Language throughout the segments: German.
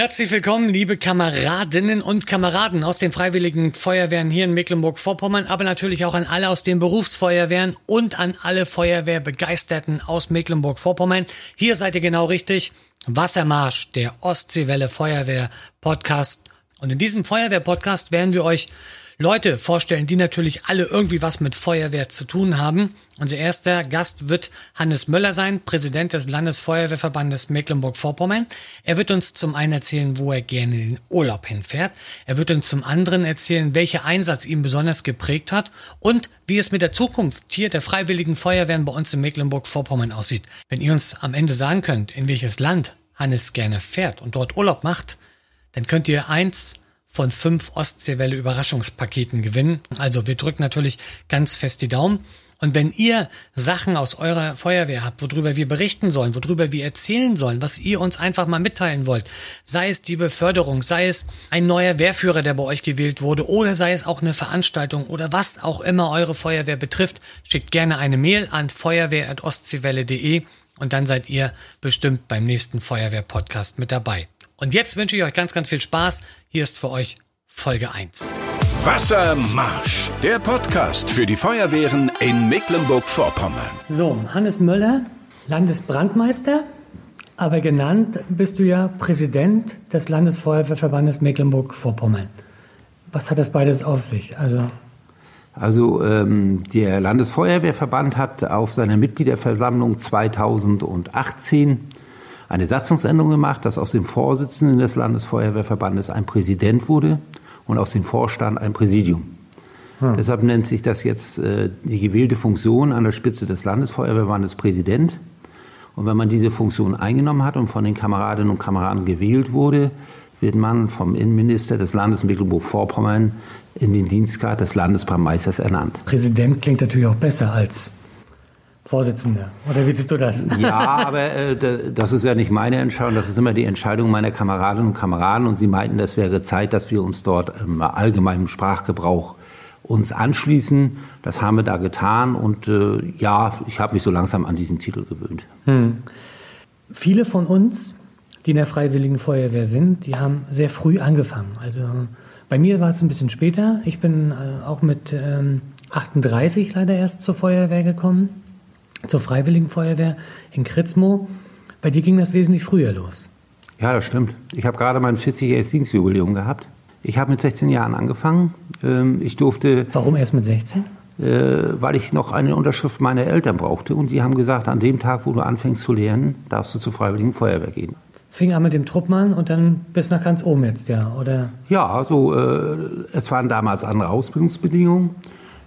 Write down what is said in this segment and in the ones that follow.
Herzlich willkommen, liebe Kameradinnen und Kameraden aus den Freiwilligen Feuerwehren hier in Mecklenburg-Vorpommern, aber natürlich auch an alle aus den Berufsfeuerwehren und an alle Feuerwehrbegeisterten aus Mecklenburg-Vorpommern. Hier seid ihr genau richtig. Wassermarsch, der Ostseewelle Feuerwehr Podcast. Und in diesem Feuerwehr Podcast werden wir euch Leute vorstellen, die natürlich alle irgendwie was mit Feuerwehr zu tun haben. Unser erster Gast wird Hannes Möller sein, Präsident des Landesfeuerwehrverbandes Mecklenburg-Vorpommern. Er wird uns zum einen erzählen, wo er gerne in den Urlaub hinfährt. Er wird uns zum anderen erzählen, welcher Einsatz ihn besonders geprägt hat und wie es mit der Zukunft hier der Freiwilligen Feuerwehren bei uns in Mecklenburg-Vorpommern aussieht. Wenn ihr uns am Ende sagen könnt, in welches Land Hannes gerne fährt und dort Urlaub macht, dann könnt ihr eins von fünf Ostseewelle Überraschungspaketen gewinnen. Also wir drücken natürlich ganz fest die Daumen. Und wenn ihr Sachen aus eurer Feuerwehr habt, worüber wir berichten sollen, worüber wir erzählen sollen, was ihr uns einfach mal mitteilen wollt, sei es die Beförderung, sei es ein neuer Wehrführer, der bei euch gewählt wurde, oder sei es auch eine Veranstaltung oder was auch immer eure Feuerwehr betrifft, schickt gerne eine Mail an feuerwehr.ostseewelle.de und dann seid ihr bestimmt beim nächsten Feuerwehr-Podcast mit dabei. Und jetzt wünsche ich euch ganz, ganz viel Spaß. Hier ist für euch Folge 1. Wassermarsch, der Podcast für die Feuerwehren in Mecklenburg-Vorpommern. So, Hannes Möller, Landesbrandmeister, aber genannt bist du ja Präsident des Landesfeuerwehrverbandes Mecklenburg-Vorpommern. Was hat das beides auf sich? Also also ähm, der Landesfeuerwehrverband hat auf seiner Mitgliederversammlung 2018 eine Satzungsänderung gemacht, dass aus dem Vorsitzenden des Landesfeuerwehrverbandes ein Präsident wurde und aus dem Vorstand ein Präsidium. Hm. Deshalb nennt sich das jetzt äh, die gewählte Funktion an der Spitze des Landesfeuerwehrverbandes Präsident. Und wenn man diese Funktion eingenommen hat und von den Kameradinnen und Kameraden gewählt wurde, wird man vom Innenminister des Landes Mecklenburg-Vorpommern in den Dienstgrad des Landesbrandmeisters ernannt. Präsident klingt natürlich auch besser als Vorsitzender. Oder wie siehst du das? Ja, aber äh, das ist ja nicht meine Entscheidung, das ist immer die Entscheidung meiner Kameradinnen und Kameraden. Und sie meinten, das wäre Zeit, dass wir uns dort im allgemeinen Sprachgebrauch uns anschließen. Das haben wir da getan und äh, ja, ich habe mich so langsam an diesen Titel gewöhnt. Hm. Viele von uns, die in der Freiwilligen Feuerwehr sind, die haben sehr früh angefangen. Also bei mir war es ein bisschen später. Ich bin äh, auch mit ähm, 38 leider erst zur Feuerwehr gekommen zur Freiwilligen Feuerwehr in Kritzmo. Bei dir ging das wesentlich früher los. Ja, das stimmt. Ich habe gerade mein 40-jähriges Dienstjubiläum gehabt. Ich habe mit 16 Jahren angefangen. Ähm, ich durfte. Warum erst mit 16? Äh, weil ich noch eine Unterschrift meiner Eltern brauchte. Und sie haben gesagt, an dem Tag, wo du anfängst zu lernen, darfst du zur Freiwilligen Feuerwehr gehen. Fing an mit dem Truppmann und dann bis nach ganz oben jetzt, ja, oder? Ja, also äh, es waren damals andere Ausbildungsbedingungen.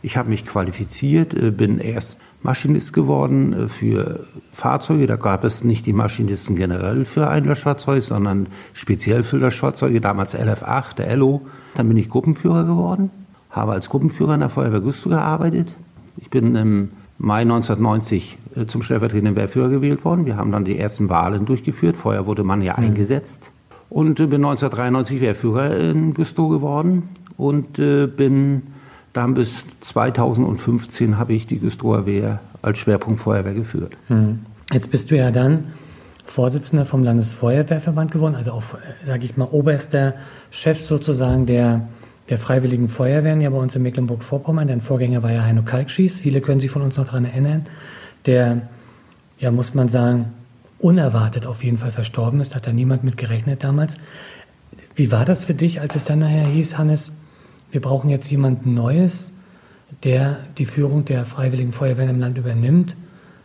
Ich habe mich qualifiziert, äh, bin erst Maschinist geworden äh, für Fahrzeuge. Da gab es nicht die Maschinisten generell für ein Löschfahrzeug, sondern speziell für Löschfahrzeuge, damals LF8, der LO. Dann bin ich Gruppenführer geworden, habe als Gruppenführer in der Feuerwehr Güstrow gearbeitet. Ich bin im Mai 1990 äh, zum stellvertretenden Wehrführer gewählt worden. Wir haben dann die ersten Wahlen durchgeführt. Vorher wurde man ja mhm. eingesetzt. Und bin 1993 Wehrführer in Güstrow geworden und bin dann bis 2015 habe ich die Güstrower als Schwerpunkt Feuerwehr geführt. Hm. Jetzt bist du ja dann Vorsitzender vom Landesfeuerwehrverband geworden, also auch, sage ich mal, oberster Chef sozusagen der, der Freiwilligen Feuerwehren, ja bei uns in Mecklenburg-Vorpommern. Dein Vorgänger war ja Heino Kalkschieß, viele können sich von uns noch daran erinnern, der, ja muss man sagen, unerwartet auf jeden Fall verstorben ist, hat da niemand mit gerechnet damals. Wie war das für dich, als es dann nachher hieß, Hannes, wir brauchen jetzt jemanden Neues, der die Führung der Freiwilligen Feuerwehren im Land übernimmt.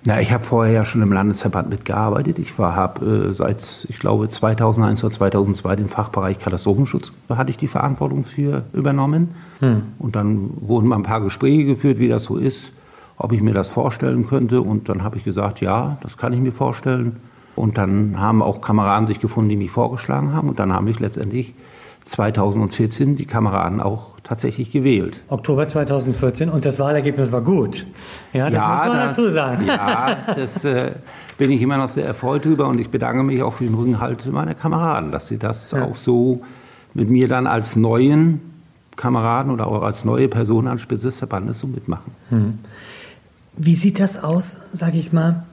Na, ich habe vorher ja schon im Landesverband mitgearbeitet. Ich habe äh, seit, ich glaube, 2001 oder 2002 den Fachbereich Katastrophenschutz hatte ich die Verantwortung für übernommen. Hm. Und dann wurden mal ein paar Gespräche geführt, wie das so ist, ob ich mir das vorstellen könnte. Und dann habe ich gesagt, ja, das kann ich mir vorstellen. Und dann haben auch Kameraden sich gefunden, die mich vorgeschlagen haben. Und dann habe ich letztendlich 2014 die Kameraden auch tatsächlich gewählt. Oktober 2014 und das Wahlergebnis war gut. Ja, das ja, muss man das, dazu sagen. Ja, das äh, bin ich immer noch sehr erfreut drüber und ich bedanke mich auch für den Rückenhalt meiner Kameraden, dass sie das ja. auch so mit mir dann als neuen Kameraden oder auch als neue Person an Spitze des Verbandes so mitmachen. Hm. Wie sieht das aus, sage ich mal,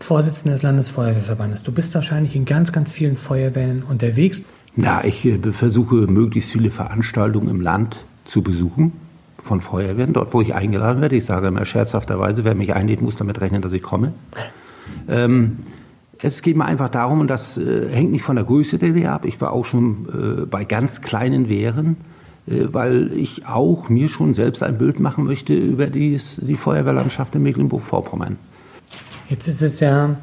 Vorsitzender des Landesfeuerwehrverbandes. Du bist wahrscheinlich in ganz, ganz vielen Feuerwehren unterwegs. Na, ich äh, versuche möglichst viele Veranstaltungen im Land zu besuchen von Feuerwehren, dort wo ich eingeladen werde. Ich sage immer scherzhafterweise, wer mich einlädt, muss damit rechnen, dass ich komme. Ähm, es geht mir einfach darum, und das äh, hängt nicht von der Größe der Wehr ab. Ich war auch schon äh, bei ganz kleinen Wehren, äh, weil ich auch mir schon selbst ein Bild machen möchte über dies, die Feuerwehrlandschaft in Mecklenburg-Vorpommern. Jetzt ist es ja,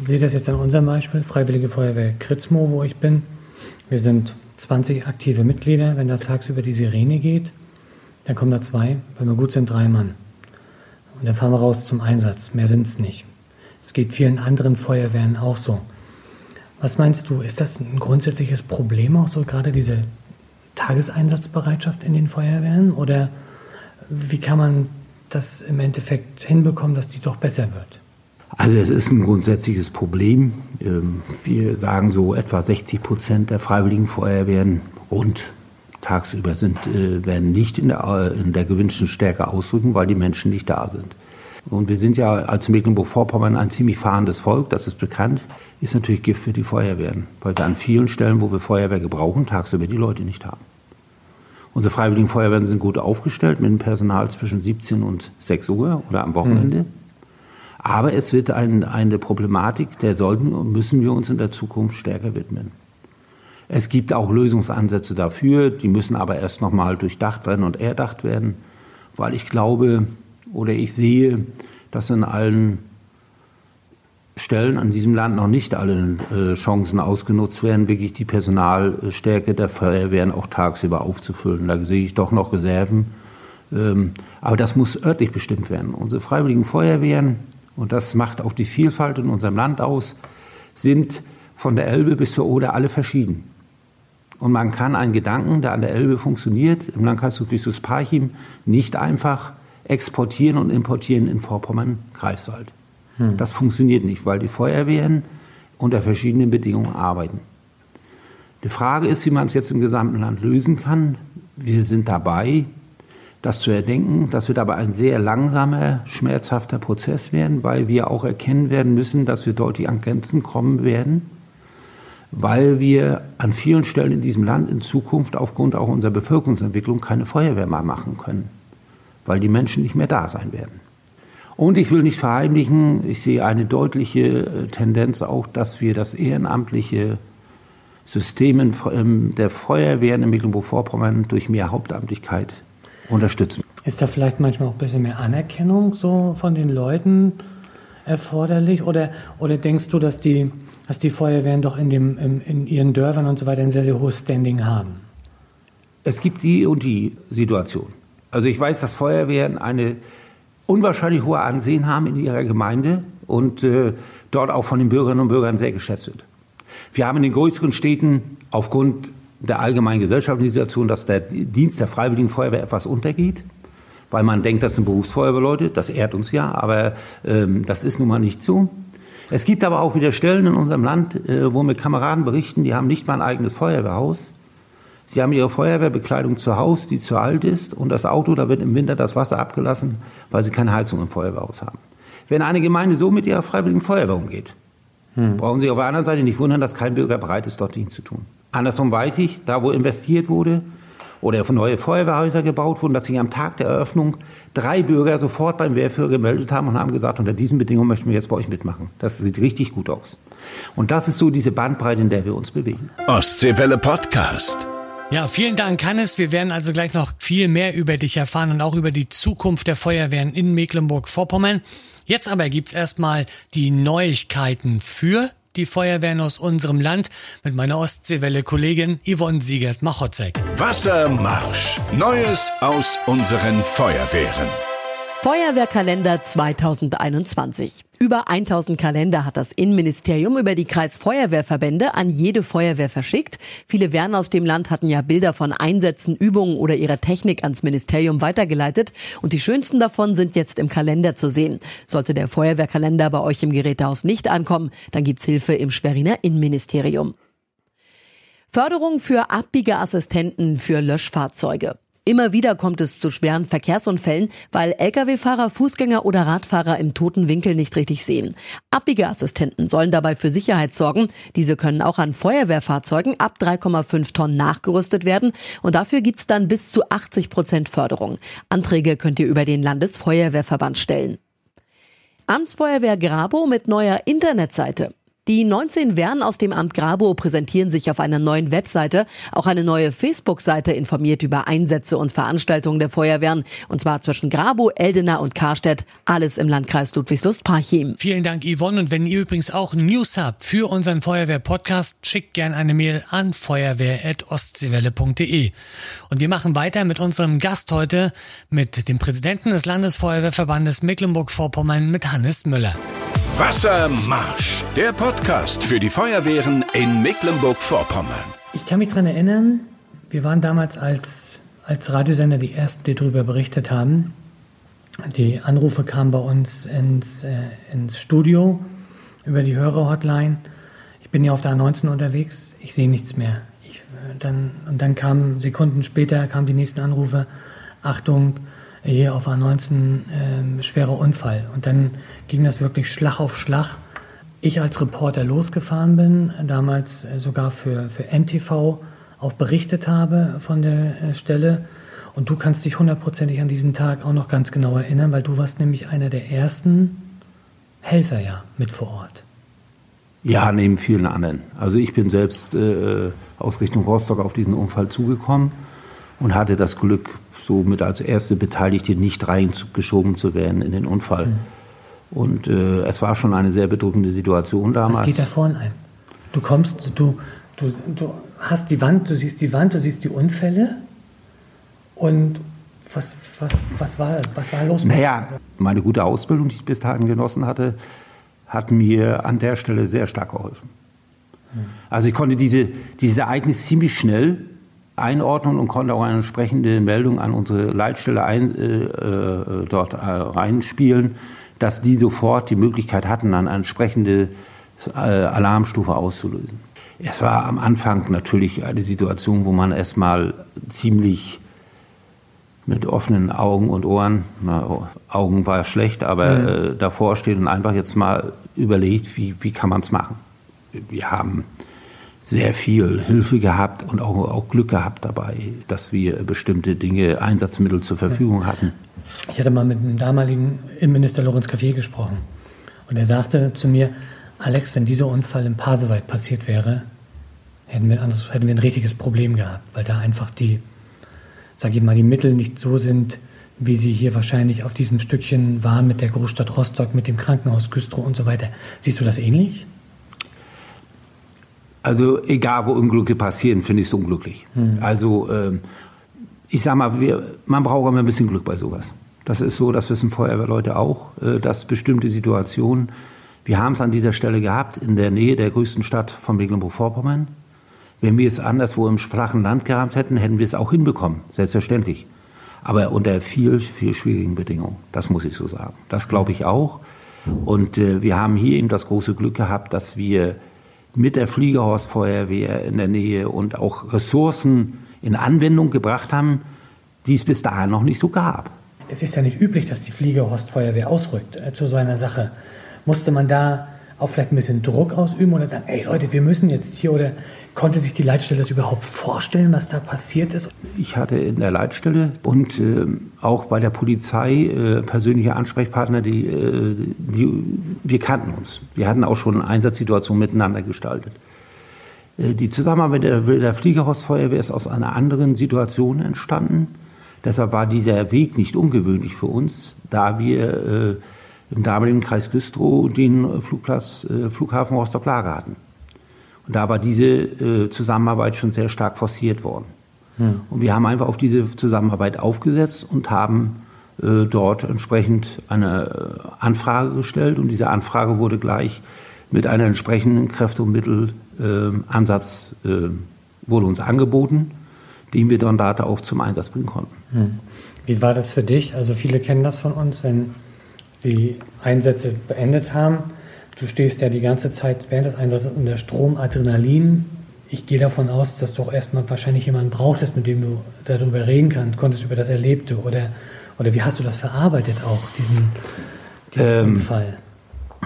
ich sehe das jetzt an unserem Beispiel, Freiwillige Feuerwehr Kritzmo, wo ich bin. Wir sind 20 aktive Mitglieder. Wenn da tagsüber die Sirene geht, dann kommen da zwei, wenn wir gut sind, drei Mann. Und dann fahren wir raus zum Einsatz. Mehr sind es nicht. Es geht vielen anderen Feuerwehren auch so. Was meinst du, ist das ein grundsätzliches Problem auch so, gerade diese Tageseinsatzbereitschaft in den Feuerwehren? Oder wie kann man das im Endeffekt hinbekommen, dass die doch besser wird? Also es ist ein grundsätzliches Problem. Ähm, wir sagen so etwa 60 Prozent der Freiwilligen Feuerwehren rund tagsüber sind, äh, werden nicht in der, in der gewünschten Stärke ausrücken, weil die Menschen nicht da sind. Und wir sind ja als Mecklenburg-Vorpommern ein ziemlich fahrendes Volk, das ist bekannt, ist natürlich Gift für die Feuerwehren, weil wir an vielen Stellen, wo wir Feuerwehr gebrauchen, tagsüber die Leute nicht haben. Unsere Freiwilligen Feuerwehren sind gut aufgestellt mit einem Personal zwischen 17 und 6 Uhr oder am Wochenende. Mhm. Aber es wird ein, eine Problematik, der sollten und müssen wir uns in der Zukunft stärker widmen. Es gibt auch Lösungsansätze dafür, die müssen aber erst nochmal durchdacht werden und erdacht werden, weil ich glaube oder ich sehe, dass in allen Stellen an diesem Land noch nicht alle äh, Chancen ausgenutzt werden, wirklich die Personalstärke der Feuerwehren auch tagsüber aufzufüllen. Da sehe ich doch noch Reserven. Ähm, aber das muss örtlich bestimmt werden. Unsere freiwilligen Feuerwehren, und das macht auch die Vielfalt in unserem Land aus, sind von der Elbe bis zur Oder alle verschieden. Und man kann einen Gedanken, der an der Elbe funktioniert, im Landkreis Suffisus Parchim, nicht einfach exportieren und importieren in Vorpommern-Greifswald. Hm. Das funktioniert nicht, weil die Feuerwehren unter verschiedenen Bedingungen arbeiten. Die Frage ist, wie man es jetzt im gesamten Land lösen kann. Wir sind dabei, das zu erdenken. Das wird aber ein sehr langsamer, schmerzhafter Prozess werden, weil wir auch erkennen werden müssen, dass wir deutlich an Grenzen kommen werden weil wir an vielen Stellen in diesem Land in Zukunft aufgrund auch unserer Bevölkerungsentwicklung keine Feuerwehr mehr machen können, weil die Menschen nicht mehr da sein werden. Und ich will nicht verheimlichen, ich sehe eine deutliche äh, Tendenz auch, dass wir das ehrenamtliche System ähm, der Feuerwehren in Mecklenburg-Vorpommern durch mehr Hauptamtlichkeit unterstützen. Ist da vielleicht manchmal auch ein bisschen mehr Anerkennung so von den Leuten erforderlich? Oder, oder denkst du, dass die dass die Feuerwehren doch in, dem, in, in ihren Dörfern und so weiter ein sehr, sehr hohes Standing haben? Es gibt die und die Situation. Also ich weiß, dass Feuerwehren eine unwahrscheinlich hohe Ansehen haben in ihrer Gemeinde und äh, dort auch von den Bürgerinnen und Bürgern sehr geschätzt wird. Wir haben in den größeren Städten aufgrund der allgemeinen gesellschaftlichen Situation, dass der Dienst der Freiwilligen Feuerwehr etwas untergeht, weil man denkt, das sind Berufsfeuerwehrleute, das ehrt uns ja, aber ähm, das ist nun mal nicht so. Es gibt aber auch wieder Stellen in unserem Land, äh, wo mir Kameraden berichten, die haben nicht mal ein eigenes Feuerwehrhaus. Sie haben ihre Feuerwehrbekleidung zu Hause, die zu alt ist, und das Auto, da wird im Winter das Wasser abgelassen, weil sie keine Heizung im Feuerwehrhaus haben. Wenn eine Gemeinde so mit ihrer freiwilligen Feuerwehr umgeht, hm. brauchen Sie auf der anderen Seite nicht wundern, dass kein Bürger bereit ist, dort Dienst zu tun. Andersrum weiß ich, da wo investiert wurde, oder neue Feuerwehrhäuser gebaut wurden, dass sich am Tag der Eröffnung drei Bürger sofort beim Wehrführer gemeldet haben und haben gesagt, unter diesen Bedingungen möchten wir jetzt bei euch mitmachen. Das sieht richtig gut aus. Und das ist so diese Bandbreite, in der wir uns bewegen. Ostseewelle Podcast. Ja, vielen Dank, Hannes. Wir werden also gleich noch viel mehr über dich erfahren und auch über die Zukunft der Feuerwehren in Mecklenburg-Vorpommern. Jetzt aber gibt's erstmal die Neuigkeiten für die Feuerwehren aus unserem Land mit meiner Ostseewelle-Kollegin Yvonne Siegert-Machotzek. Wassermarsch. Neues aus unseren Feuerwehren. Feuerwehrkalender 2021. Über 1000 Kalender hat das Innenministerium über die Kreisfeuerwehrverbände an jede Feuerwehr verschickt. Viele Wehren aus dem Land hatten ja Bilder von Einsätzen, Übungen oder ihrer Technik ans Ministerium weitergeleitet. Und die schönsten davon sind jetzt im Kalender zu sehen. Sollte der Feuerwehrkalender bei euch im Gerätehaus nicht ankommen, dann gibt's Hilfe im Schweriner Innenministerium. Förderung für Abbiegeassistenten für Löschfahrzeuge. Immer wieder kommt es zu schweren Verkehrsunfällen, weil Lkw-Fahrer, Fußgänger oder Radfahrer im toten Winkel nicht richtig sehen. Abbiegeassistenten sollen dabei für Sicherheit sorgen. Diese können auch an Feuerwehrfahrzeugen ab 3,5 Tonnen nachgerüstet werden und dafür gibt's dann bis zu 80 Prozent Förderung. Anträge könnt ihr über den Landesfeuerwehrverband stellen. Amtsfeuerwehr Grabo mit neuer Internetseite. Die 19 Wehren aus dem Amt Grabo präsentieren sich auf einer neuen Webseite. Auch eine neue Facebook-Seite informiert über Einsätze und Veranstaltungen der Feuerwehren. Und zwar zwischen Grabo, Eldena und Karstedt. Alles im Landkreis Ludwigslust-Parchim. Vielen Dank, Yvonne. Und wenn ihr übrigens auch News habt für unseren Feuerwehr-Podcast, schickt gerne eine Mail an feuerwehr.ostseewelle.de. Und wir machen weiter mit unserem Gast heute, mit dem Präsidenten des Landesfeuerwehrverbandes Mecklenburg-Vorpommern, mit Hannes Müller. Wassermarsch, der Podcast für die Feuerwehren in Mecklenburg-Vorpommern. Ich kann mich daran erinnern, wir waren damals als, als Radiosender die Ersten, die darüber berichtet haben. Die Anrufe kamen bei uns ins, äh, ins Studio über die Hörerhotline. Ich bin ja auf der A19 unterwegs, ich sehe nichts mehr. Ich, äh, dann, und dann kamen Sekunden später kamen die nächsten Anrufe. Achtung, hier auf A19 äh, schwerer Unfall. Und dann ging das wirklich Schlag auf Schlag. Ich als Reporter losgefahren bin, damals äh, sogar für, für NTV auch berichtet habe von der äh, Stelle. Und du kannst dich hundertprozentig an diesen Tag auch noch ganz genau erinnern, weil du warst nämlich einer der ersten Helfer ja mit vor Ort. Ja, neben vielen anderen. Also ich bin selbst äh, aus Richtung Rostock auf diesen Unfall zugekommen und hatte das Glück, so mit als erste Beteiligte nicht reingeschoben zu werden in den Unfall. Mhm. Und äh, es war schon eine sehr bedrückende Situation damals. Was geht da vorne ein? Du kommst, du, du, du hast die Wand, du siehst die Wand, du siehst die Unfälle und was, was, was, war, was war los? Naja, meine gute Ausbildung, die ich bis dahin genossen hatte, hat mir an der Stelle sehr stark geholfen. Hm. Also ich konnte diese, dieses Ereignis ziemlich schnell einordnen und konnte auch eine entsprechende Meldung an unsere Leitstelle ein, äh, äh, dort äh, reinspielen, dass die sofort die Möglichkeit hatten, eine entsprechende äh, Alarmstufe auszulösen. Es war am Anfang natürlich eine Situation, wo man erstmal ziemlich mit offenen Augen und Ohren, na, Augen war schlecht, aber mhm. äh, davor steht und einfach jetzt mal überlegt, wie, wie kann man es machen. Wir haben sehr viel Hilfe gehabt und auch, auch Glück gehabt dabei, dass wir bestimmte Dinge, Einsatzmittel zur Verfügung hatten. Ich hatte mal mit dem damaligen Innenminister Lorenz Café gesprochen und er sagte zu mir, Alex, wenn dieser Unfall in Pasewalk passiert wäre, hätten wir, ein anderes, hätten wir ein richtiges Problem gehabt, weil da einfach die, sage ich mal, die Mittel nicht so sind, wie sie hier wahrscheinlich auf diesem Stückchen waren mit der Großstadt Rostock, mit dem Krankenhaus Güstrow und so weiter. Siehst du das ähnlich? Also egal, wo Unglücke passieren, finde ich es unglücklich. Hm. Also ähm, ich sage mal, wir, man braucht immer ein bisschen Glück bei sowas. Das ist so, das wissen Feuerwehrleute auch, äh, dass bestimmte Situationen, wir haben es an dieser Stelle gehabt, in der Nähe der größten Stadt von Mecklenburg-Vorpommern. Wenn wir es anderswo im flachen Land gehabt hätten, hätten wir es auch hinbekommen, selbstverständlich. Aber unter viel, viel schwierigen Bedingungen, das muss ich so sagen. Das glaube ich auch. Und äh, wir haben hier eben das große Glück gehabt, dass wir mit der Fliegerhorstfeuerwehr in der Nähe und auch Ressourcen in Anwendung gebracht haben, die es bis dahin noch nicht so gab. Es ist ja nicht üblich, dass die Fliegerhorstfeuerwehr ausrückt äh, zu so einer Sache. Musste man da auch vielleicht ein bisschen Druck ausüben oder sagen, ey Leute, wir müssen jetzt hier oder konnte sich die Leitstelle das überhaupt vorstellen, was da passiert ist? Ich hatte in der Leitstelle und äh, auch bei der Polizei äh, persönliche Ansprechpartner, die, äh, die, wir kannten uns. Wir hatten auch schon Einsatzsituationen miteinander gestaltet. Äh, die Zusammenarbeit der, der Fliegerhorstfeuerwehr ist aus einer anderen Situation entstanden. Deshalb war dieser Weg nicht ungewöhnlich für uns, da wir äh, im damaligen Kreis Güstrow den Flugplatz, äh, Flughafen Rostock-Lage hatten. Und da war diese äh, Zusammenarbeit schon sehr stark forciert worden. Hm. Und wir haben einfach auf diese Zusammenarbeit aufgesetzt und haben äh, dort entsprechend eine äh, Anfrage gestellt. Und diese Anfrage wurde gleich mit einem entsprechenden Kräfte- und Mittelansatz äh, wurde uns angeboten, den wir dann da auch zum Einsatz bringen konnten. Hm. Wie war das für dich? Also viele kennen das von uns, wenn sie Einsätze beendet haben. Du stehst ja die ganze Zeit während des Einsatzes unter Strom, Adrenalin, ich gehe davon aus, dass du auch erstmal wahrscheinlich jemanden brauchtest, mit dem du darüber reden kannst, konntest über das Erlebte oder, oder wie hast du das verarbeitet auch, diesen, diesen ähm, Unfall?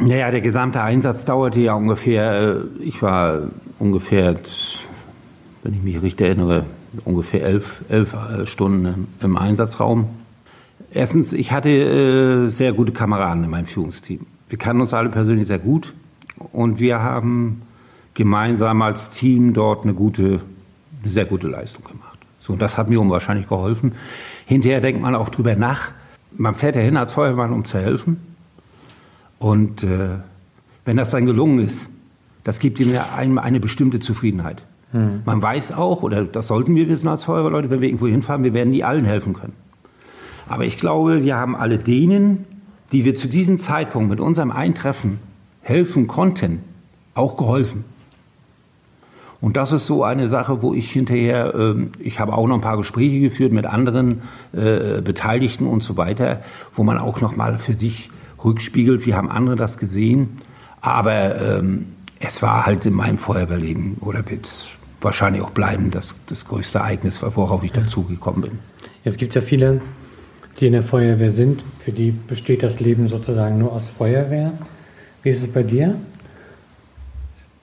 Naja, der gesamte Einsatz dauerte ja ungefähr, äh, ich war ungefähr, wenn ich mich richtig erinnere, ungefähr elf, elf äh, Stunden im Einsatzraum. Erstens, ich hatte äh, sehr gute Kameraden in meinem Führungsteam. Wir kannten uns alle persönlich sehr gut und wir haben gemeinsam als Team dort eine gute, eine sehr gute Leistung gemacht. So, und das hat mir unwahrscheinlich geholfen. Hinterher denkt man auch drüber nach. Man fährt ja hin als Feuerwehrmann, um zu helfen. Und äh, wenn das dann gelungen ist, das gibt ihm ja einem eine bestimmte Zufriedenheit. Hm. Man weiß auch, oder das sollten wir wissen als Feuerwehrleute, wenn wir irgendwo hinfahren, wir werden nie allen helfen können. Aber ich glaube, wir haben alle denen, die wir zu diesem Zeitpunkt mit unserem Eintreffen helfen konnten, auch geholfen. Und das ist so eine Sache, wo ich hinterher, äh, ich habe auch noch ein paar Gespräche geführt mit anderen äh, Beteiligten und so weiter, wo man auch noch mal für sich rückspiegelt, wie haben andere das gesehen. Aber ähm, es war halt in meinem Feuerwehrleben oder wird wahrscheinlich auch bleiben das, das größte Ereignis, worauf ich dazugekommen bin. Jetzt gibt es ja viele, die in der Feuerwehr sind, für die besteht das Leben sozusagen nur aus Feuerwehr. Wie ist es bei dir?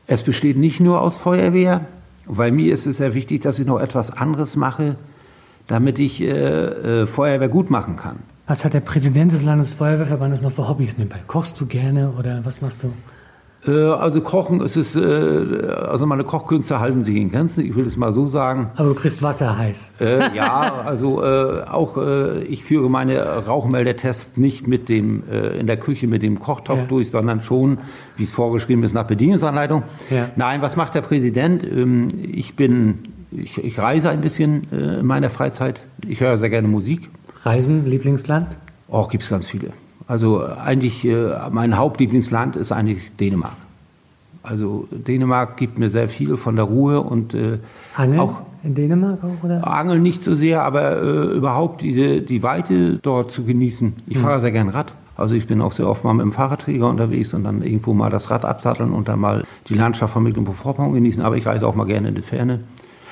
Es besteht nicht nur aus Feuerwehr, weil mir ist es sehr wichtig, dass ich noch etwas anderes mache, damit ich äh, äh, Feuerwehr gut machen kann. Was hat der Präsident des Landesfeuerwehrverbandes noch für Hobbys nebenbei? Kochst du gerne oder was machst du? Äh, also Kochen ist es, äh, also meine Kochkünste halten sich in Grenzen, ich will es mal so sagen. Aber du kriegst Wasser heiß. Äh, ja, also äh, auch äh, ich führe meine Rauchmeldetests nicht mit dem, äh, in der Küche mit dem Kochtopf ja. durch, sondern schon, wie es vorgeschrieben ist, nach Bedienungsanleitung. Ja. Nein, was macht der Präsident? Ähm, ich bin, ich, ich, reise ein bisschen in meiner Freizeit. Ich höre sehr gerne Musik. Reisen, Lieblingsland? Auch gibt es ganz viele. Also eigentlich, äh, mein Hauptlieblingsland ist eigentlich Dänemark. Also Dänemark gibt mir sehr viel von der Ruhe und äh, Angeln auch in Dänemark auch, oder? Angeln nicht so sehr, aber äh, überhaupt diese, die Weite dort zu genießen. Ich hm. fahre sehr gern Rad. Also ich bin auch sehr oft mal mit dem Fahrradträger unterwegs und dann irgendwo mal das Rad absatteln und dann mal die Landschaft von Mecklenburg-Vorpommern genießen. Aber ich reise auch mal gerne in die Ferne.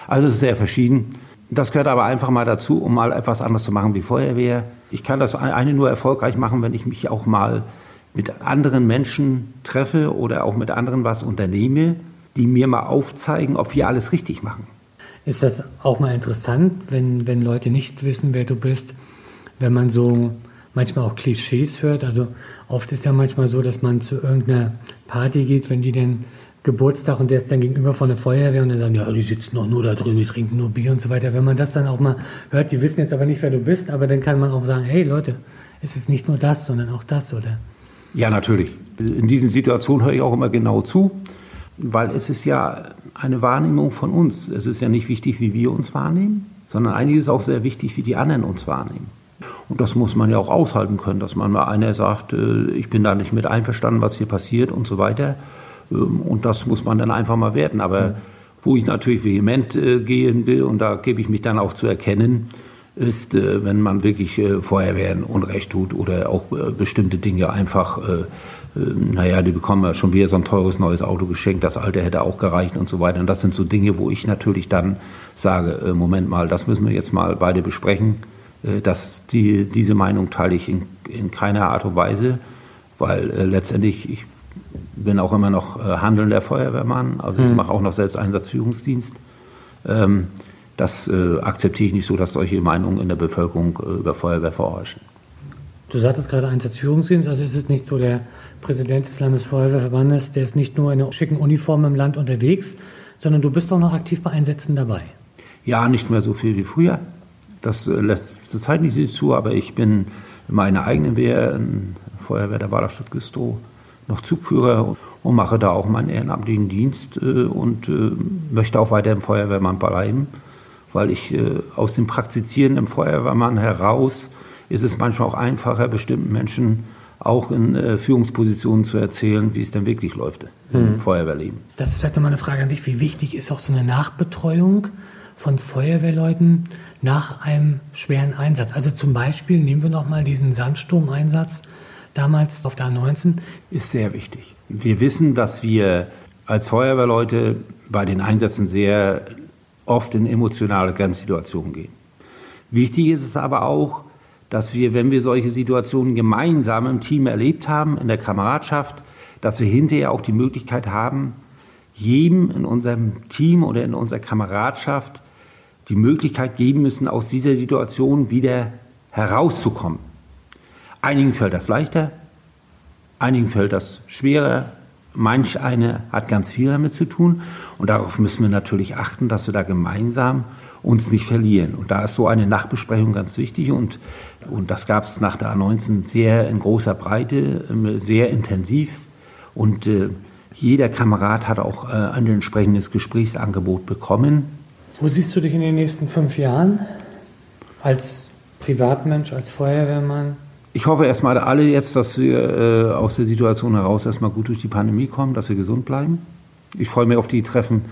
Also es ist sehr verschieden. Das gehört aber einfach mal dazu, um mal etwas anderes zu machen wie Feuerwehr. Ich kann das eine nur erfolgreich machen, wenn ich mich auch mal mit anderen Menschen treffe oder auch mit anderen was unternehme, die mir mal aufzeigen, ob wir alles richtig machen. Ist das auch mal interessant, wenn, wenn Leute nicht wissen, wer du bist, wenn man so manchmal auch Klischees hört? Also oft ist ja manchmal so, dass man zu irgendeiner Party geht, wenn die denn Geburtstag und der ist dann gegenüber von der Feuerwehr und dann sagen, ja, die sitzen doch nur da drüben, die trinken nur Bier und so weiter. Wenn man das dann auch mal hört, die wissen jetzt aber nicht, wer du bist, aber dann kann man auch sagen, hey Leute, es ist nicht nur das, sondern auch das, oder? Ja, natürlich. In diesen Situationen höre ich auch immer genau zu, weil es ist ja eine Wahrnehmung von uns. Es ist ja nicht wichtig, wie wir uns wahrnehmen, sondern eigentlich ist es auch sehr wichtig, wie die anderen uns wahrnehmen. Und das muss man ja auch aushalten können, dass man mal einer sagt, äh, ich bin da nicht mit einverstanden, was hier passiert und so weiter. Ähm, und das muss man dann einfach mal werden. Aber wo ich natürlich vehement äh, gehen will, und da gebe ich mich dann auch zu erkennen, ist, äh, wenn man wirklich äh, Feuerwehren Unrecht tut oder auch äh, bestimmte Dinge einfach, äh, äh, naja, die bekommen ja schon wieder so ein teures neues Auto geschenkt, das alte hätte auch gereicht und so weiter. Und das sind so Dinge, wo ich natürlich dann sage, Moment mal, das müssen wir jetzt mal beide besprechen. dass die, diese Meinung teile ich in, in keiner Art und Weise, weil letztendlich, ich bin auch immer noch äh, handelnder Feuerwehrmann, also mhm. ich mache auch noch selbst Einsatzführungsdienst. Ähm, das äh, akzeptiere ich nicht so, dass solche Meinungen in der Bevölkerung äh, über Feuerwehr vorherrschen. Du sagtest gerade Einsatzführungsdienst, also ist es nicht so der Präsident des Landesfeuerwehrverbandes, der ist nicht nur in einer schicken Uniform im Land unterwegs, sondern du bist auch noch aktiv bei Einsätzen dabei. Ja, nicht mehr so viel wie früher. Das lässt zur Zeit nicht zu, aber ich bin in meiner eigenen Wehr, in Feuerwehr der Baderstadt Güstrow, noch Zugführer und mache da auch meinen ehrenamtlichen Dienst äh, und äh, möchte auch weiter im Feuerwehrmann bleiben, weil ich äh, aus dem Praktizieren im Feuerwehrmann heraus ist es manchmal auch einfacher, bestimmten Menschen auch in Führungspositionen zu erzählen, wie es denn wirklich läuft im hm. Feuerwehrleben. Das ist vielleicht nochmal eine Frage an dich. Wie wichtig ist auch so eine Nachbetreuung von Feuerwehrleuten nach einem schweren Einsatz? Also zum Beispiel nehmen wir nochmal diesen Sandsturmeinsatz damals auf der A19? Ist sehr wichtig. Wir wissen, dass wir als Feuerwehrleute bei den Einsätzen sehr oft in emotionale Grenzsituationen gehen. Wichtig ist es aber auch, dass wir, wenn wir solche Situationen gemeinsam im Team erlebt haben, in der Kameradschaft, dass wir hinterher auch die Möglichkeit haben, jedem in unserem Team oder in unserer Kameradschaft die Möglichkeit geben müssen, aus dieser Situation wieder herauszukommen. Einigen fällt das leichter, einigen fällt das schwerer, manch eine hat ganz viel damit zu tun und darauf müssen wir natürlich achten, dass wir da gemeinsam uns nicht verlieren. Und da ist so eine Nachbesprechung ganz wichtig und, und das gab es nach der A19 sehr in großer Breite, ähm, sehr intensiv und äh, jeder Kamerad hat auch äh, ein entsprechendes Gesprächsangebot bekommen. Wo siehst du dich in den nächsten fünf Jahren? Als Privatmensch, als Feuerwehrmann? Ich hoffe erstmal alle jetzt, dass wir äh, aus der Situation heraus erstmal gut durch die Pandemie kommen, dass wir gesund bleiben. Ich freue mich auf die Treffen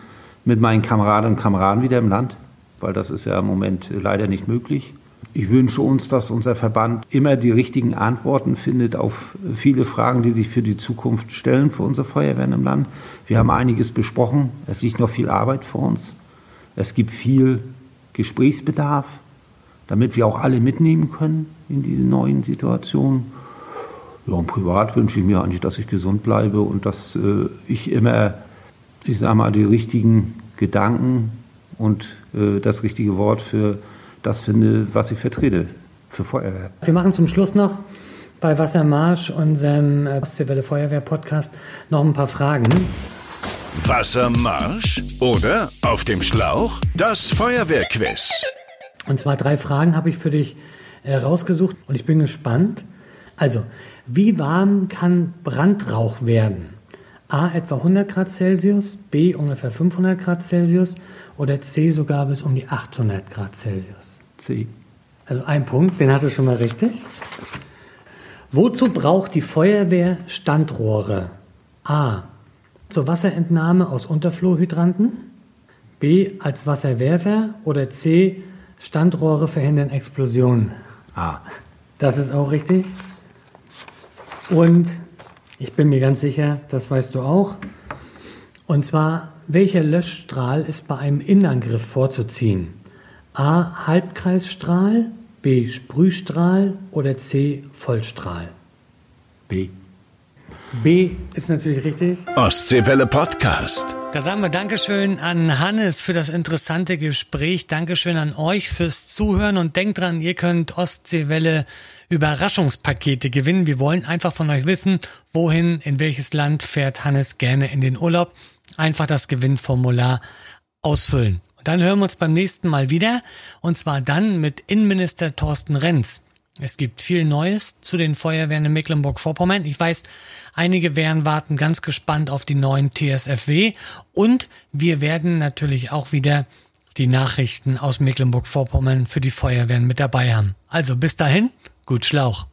mit meinen Kameradinnen und Kameraden wieder im Land, weil das ist ja im Moment leider nicht möglich. Ich wünsche uns, dass unser Verband immer die richtigen Antworten findet auf viele Fragen, die sich für die Zukunft stellen für unsere Feuerwehren im Land. Wir haben einiges besprochen. Es liegt noch viel Arbeit vor uns. Es gibt viel Gesprächsbedarf, damit wir auch alle mitnehmen können in diese neuen Situationen. Ja, und privat wünsche ich mir eigentlich, dass ich gesund bleibe und dass äh, ich immer, ich sage mal, die richtigen Gedanken und äh, das richtige Wort für das finde, was ich vertrete für Feuerwehr. Wir machen zum Schluss noch bei Wassermarsch, unserem äh, Ostseewelle Feuerwehr Podcast, noch ein paar Fragen. Wassermarsch oder auf dem Schlauch das Feuerwehrquiz. Und zwar drei Fragen habe ich für dich äh, rausgesucht und ich bin gespannt. Also, wie warm kann Brandrauch werden? A etwa 100 Grad Celsius, B ungefähr 500 Grad Celsius oder C sogar bis um die 800 Grad Celsius? C. Also ein Punkt, den hast du schon mal richtig. Wozu braucht die Feuerwehr Standrohre? A. Zur Wasserentnahme aus Unterflohhydranten. B. Als Wasserwerfer. Oder C. Standrohre verhindern Explosionen. A. Das ist auch richtig. Und ich bin mir ganz sicher, das weißt du auch. Und zwar, welcher Löschstrahl ist bei einem Innenangriff vorzuziehen? A. Halbkreisstrahl, B. Sprühstrahl oder C. Vollstrahl? B. B ist natürlich richtig. Ostseewelle Podcast. Da sagen wir Dankeschön an Hannes für das interessante Gespräch. Dankeschön an euch fürs Zuhören und denkt dran, ihr könnt Ostseewelle Überraschungspakete gewinnen. Wir wollen einfach von euch wissen, wohin, in welches Land fährt Hannes gerne in den Urlaub. Einfach das Gewinnformular ausfüllen. Und dann hören wir uns beim nächsten Mal wieder. Und zwar dann mit Innenminister Thorsten Renz. Es gibt viel Neues zu den Feuerwehren in Mecklenburg-Vorpommern. Ich weiß, einige werden warten ganz gespannt auf die neuen TSFW und wir werden natürlich auch wieder die Nachrichten aus Mecklenburg-Vorpommern für die Feuerwehren mit dabei haben. Also bis dahin, gut Schlauch.